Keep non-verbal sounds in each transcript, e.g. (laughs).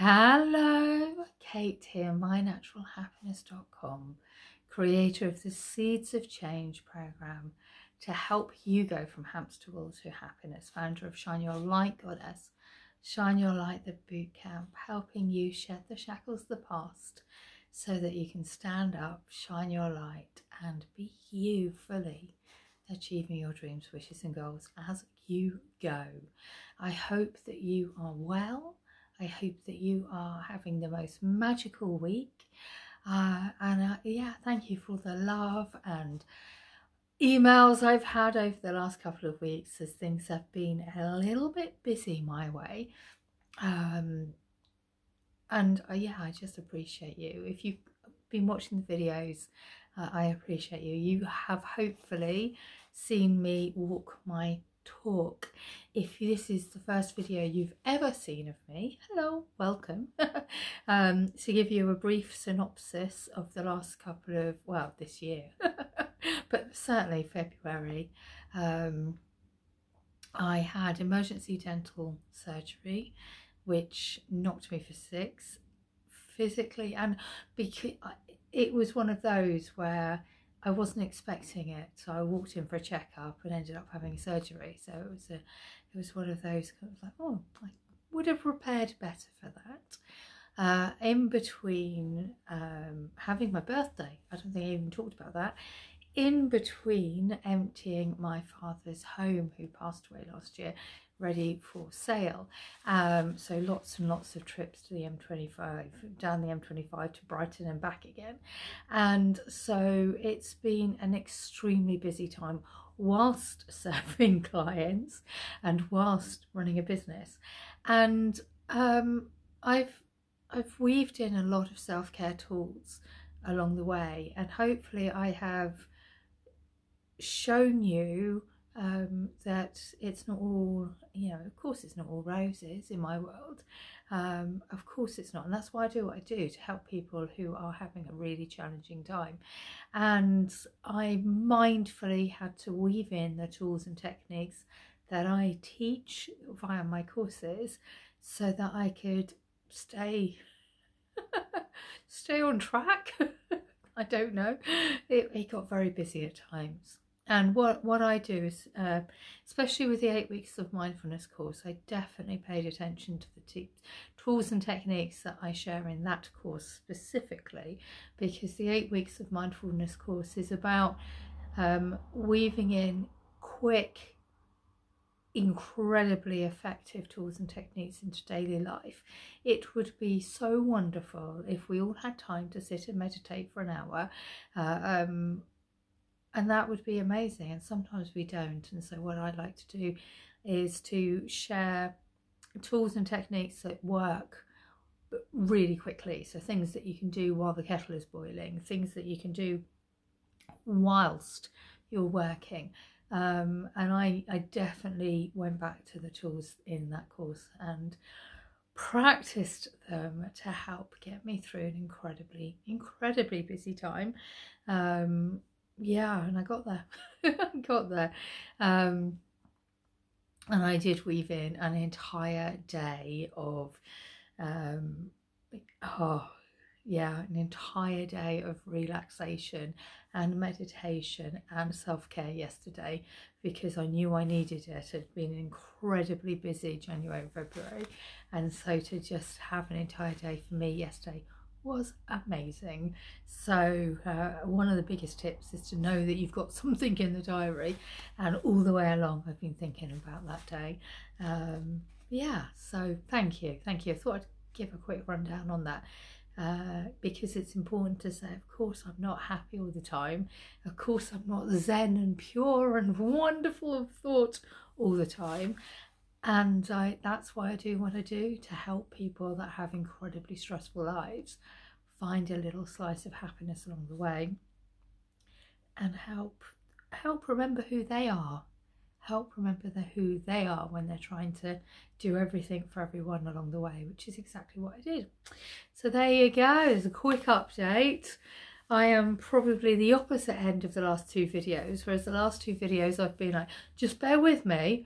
Hello, Kate here, mynaturalhappiness.com, creator of the Seeds of Change program to help you go from hamster wheel to happiness, founder of Shine Your Light Goddess, Shine Your Light the boot camp, helping you shed the shackles of the past so that you can stand up, shine your light, and be you fully, achieving your dreams, wishes, and goals as you go. I hope that you are well I hope that you are having the most magical week. Uh, and uh, yeah, thank you for the love and emails I've had over the last couple of weeks as things have been a little bit busy my way. Um, and uh, yeah, I just appreciate you. If you've been watching the videos, uh, I appreciate you. You have hopefully seen me walk my talk. If this is the first video you've ever seen of me, hello, welcome. (laughs) um, to give you a brief synopsis of the last couple of, well, this year, (laughs) but certainly February, um, I had emergency dental surgery, which knocked me for six physically and because it was one of those where I wasn't expecting it, so I walked in for a checkup and ended up having surgery. So it was a, it was one of those kind of like, oh, I would have prepared better for that. Uh, in between um, having my birthday, I don't think I even talked about that. In between emptying my father's home, who passed away last year, ready for sale. Um, so lots and lots of trips to the M25, down the M25 to Brighton and back again. And so it's been an extremely busy time whilst (laughs) serving clients and whilst running a business. And um, I've I've weaved in a lot of self-care tools along the way and hopefully I have shown you um, that it's not all, you know, of course it's not all roses in my world. Um, of course it's not. And that's why I do what I do to help people who are having a really challenging time. And I mindfully had to weave in the tools and techniques that I teach via my courses so that I could stay (laughs) stay on track. (laughs) I don't know. It, it got very busy at times. And what, what I do is, uh, especially with the eight weeks of mindfulness course, I definitely paid attention to the tools and techniques that I share in that course specifically, because the eight weeks of mindfulness course is about um, weaving in quick, incredibly effective tools and techniques into daily life. It would be so wonderful if we all had time to sit and meditate for an hour. Uh, um, and that would be amazing. And sometimes we don't. And so what I like to do is to share tools and techniques that work really quickly. So things that you can do while the kettle is boiling things that you can do whilst you're working. Um, and I, I definitely went back to the tools in that course and practiced them to help get me through an incredibly incredibly busy time. Um, yeah, and I got there. (laughs) Got there. Um, and I did weave in an entire day of, um, oh, yeah, an entire day of relaxation and meditation and self care yesterday because I knew I needed it. Had been incredibly busy January and February, and so to just have an entire day for me yesterday was amazing. So uh, one of the biggest tips is to know that you've got (laughs) something in the diary and all the way along I've been thinking about that day. Um, yeah, so thank you, thank you. I thought I'd give a quick rundown on that. Uh, because it's important to say, of course, I'm not happy all the time. Of course, I'm not zen and pure and (laughs) wonderful of thought all the time and I, that's why I do what I do to help people that have incredibly stressful lives find a little slice of happiness along the way and help help remember who they are. Help remember the who they are when they're trying to do everything for everyone along the way which is exactly what I did. So there you go. There's a quick update. I am probably the opposite end of the last two videos whereas the last two videos I've been like just bear with me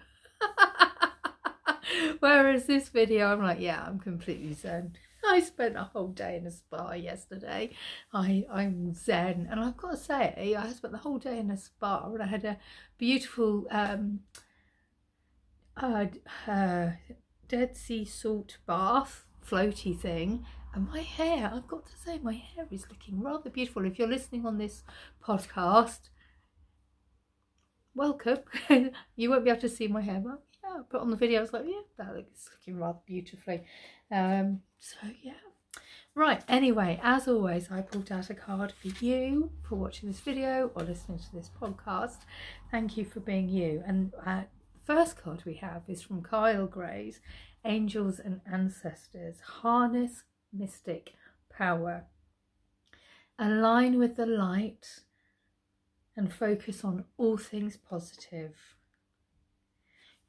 (laughs) Whereas this video, I'm like, yeah, I'm completely zen. I spent a whole day in a spa yesterday. I, I'm zen. And I've got to say, I spent the whole day in a spa and I had a beautiful um, uh, uh, Dead Sea salt bath floaty thing. And my hair, I've got to say, my hair is looking rather beautiful. If you're listening on this podcast, welcome. (laughs) you won't be able to see my hair, but yeah, put on the video. I was like, yeah, that looks looking rather beautifully. Um, so yeah. Right, anyway, as always, I pulled out a card for you for watching this video or listening to this podcast. Thank you for being you. And uh, first card we have is from Kyle Gray's Angels and Ancestors. Harness mystic power. Align with the light and focus on all things positive.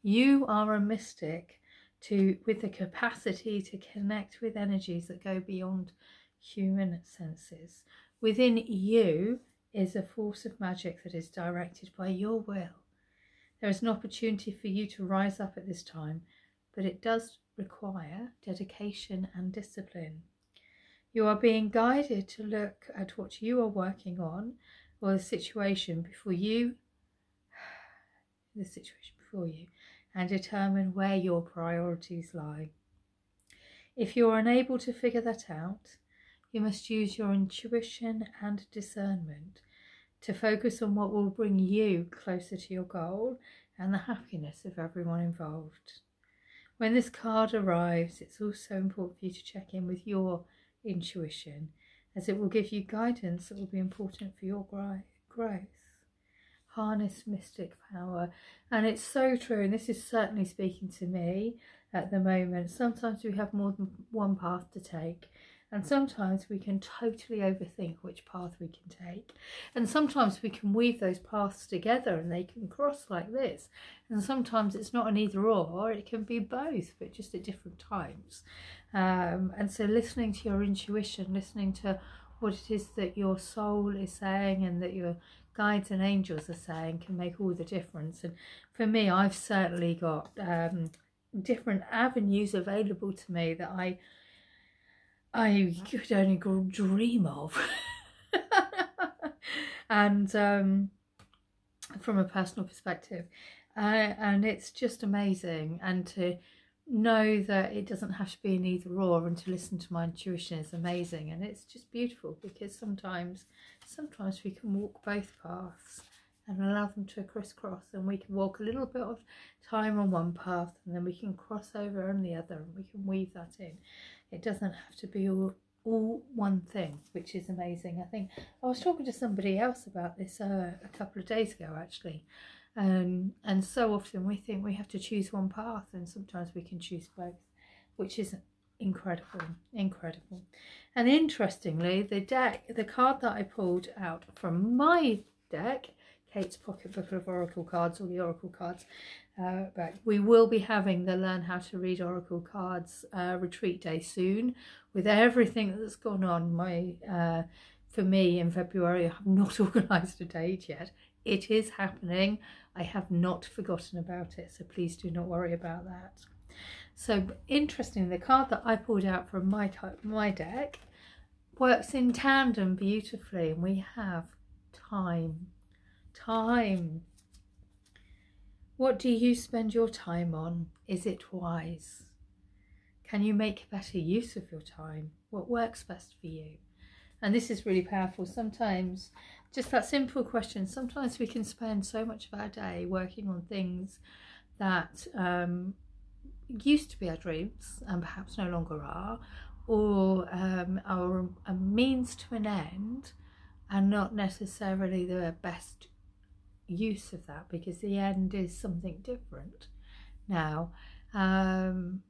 You are a mystic to with the capacity to connect with energies that go beyond human senses. Within you is a force of magic that is directed by your will. There is an opportunity for you to rise up at this time, but it does require dedication and discipline. You are being guided to look at what you are working on or the situation before you (sighs) the situation before you and determine where your priorities lie. If you're unable to figure that out, you must use your intuition and discernment to focus on what will bring you closer to your goal and the happiness of everyone involved. When this card arrives, it's also important for you to check in with your intuition as it will give you guidance that will be important for your growth harness mystic power. And it's so true, and this is certainly speaking to me at the moment. Sometimes we have more than one path to take. And sometimes we can totally overthink which path we can take. And sometimes we can weave those paths together and they can cross like this. And sometimes it's not an either or, it can be both, but just at different times. Um, and so listening to your intuition, listening to what it is that your soul is saying and that your guides and angels are saying can make all the difference. And for me, I've certainly got um, different avenues available to me that I I could only dream of. (laughs) and um, from a personal perspective, uh, and it's just amazing. And to know that it doesn't have to be an either or and to listen to my intuition is amazing and it's just beautiful because sometimes sometimes we can walk both paths and allow them to crisscross and we can walk a little bit of time on one path and then we can cross over on the other and we can weave that in. It doesn't have to be all all one thing which is amazing. I think i was talking to somebody else about this uh, a couple of days ago actually um, and so often we think we have to choose one path, and sometimes we can choose both, which is incredible, incredible. And interestingly, the deck, the card that I pulled out from my deck, Kate's Pocketbook of Oracle Cards, or the Oracle cards, uh, but we will be having the Learn How to Read Oracle Cards uh, retreat day soon. With everything that's gone on, my uh, for me in February, I have not (laughs) organised a date yet. It is happening. I have not forgotten about it, so please do not worry about that. So interesting, the card that I pulled out from my, my deck works in tandem beautifully and we have time. Time. What do you spend your time on? Is it wise? Can you make better use of your time? What works best for you? And this is really powerful. Sometimes just that simple question. Sometimes we can spend so much of our day working on things that um, used to be our dreams and perhaps no longer are, or um, are a means to an end and not necessarily the best use of that because the end is something different now. Um,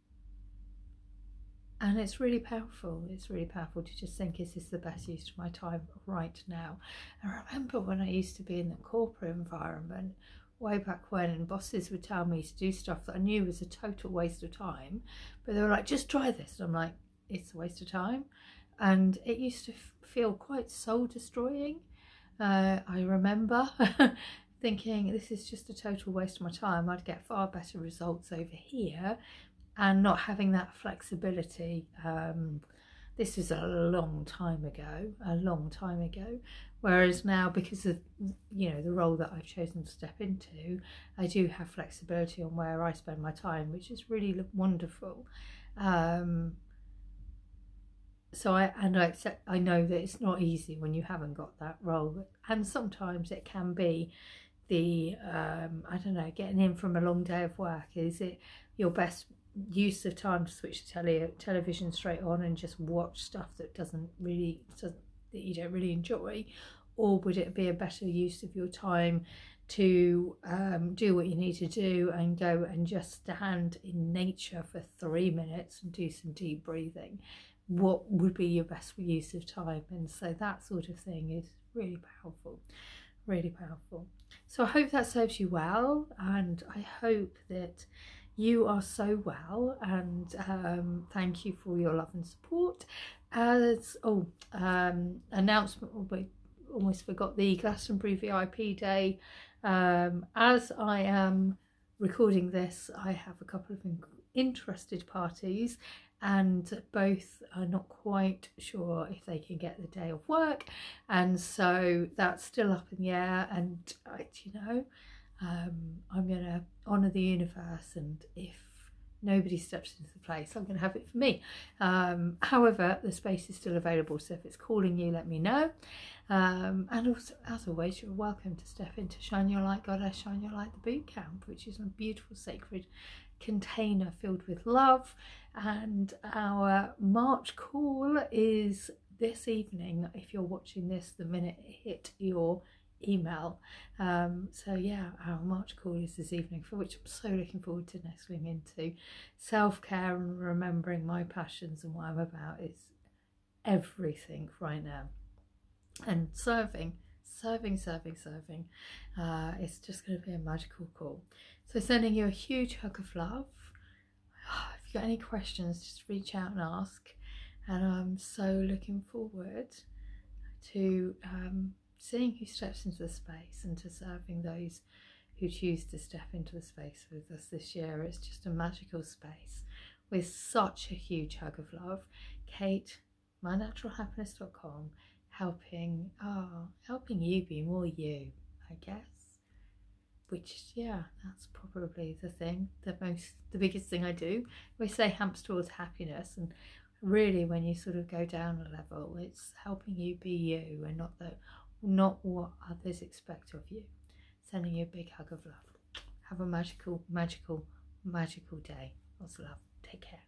and it's really powerful. It's really powerful to just think is this the best use of my time right now? I remember when i used to be in the corporate environment way back when and bosses would tell me to do stuff that i knew was a total waste of time but they were like just try this. And i'm like it's a waste of time. And it used to feel quite soul destroying uh, i remember (laughs) thinking this is just a total waste of my time. I'd get far better results over here and not having that flexibility. Um, this is a long time ago, a long time ago. Whereas now, because of you know the role that I've chosen to step into, I do have flexibility on where I spend my time, which is really wonderful. Um, so I and I accept I know that it's not easy when you haven't got that role, and sometimes it can be the um, I don't know getting in from a long day of work. Is it your best use of time to switch the tele- television straight on and just watch stuff that doesn't really doesn't, that you don't really enjoy, or would it be a better use of your time to um, do what you need to do and go and just stand in nature for three minutes and do some deep breathing? What would be your best use of time? And so that sort of thing is really powerful, really powerful. So I hope that serves you well, and I hope that you are so well and um, thank you for your love and support. As oh um, announcement we almost forgot the glastonbury vip day. Um, as i am recording this i have a couple of interested parties and both are not quite sure if they can get the day of work and so that's still up in the air and you know um, I'm going to honour the universe, and if nobody steps into the place, I'm going to have it for me. Um, however, the space is still available, so if it's calling you, let me know. Um, and also, as always, you're welcome to step into Shine Your Light Goddess, Shine Your Light the Boot Camp, which is a beautiful sacred container filled with love. And our March call is this evening. If you're watching this the minute it hit your email. Um, so yeah, our March call is this evening, for which I'm so looking forward to nestling into. Self care and remembering my passions and what I'm about is everything right now. And serving, serving, serving, serving. Uh, it's just going to be a magical call. So sending you a huge hug of love. (sighs) If you've got any questions, just reach out and ask. And I'm so looking forward to um, seeing who steps into the space and to serving those who choose to step into the space with us this year. It's just a magical space with such a huge hug of love. Kate, mynaturalhappiness.com, helping oh, helping you be more you, I guess. Which yeah, that's probably the thing, the most the biggest thing I do. We say hamps towards happiness and really when you sort of go down a level, it's helping you be you and not that not what others expect of you. Sending you a big hug of love. Have a magical, magical, magical day. Lots of love. Take care.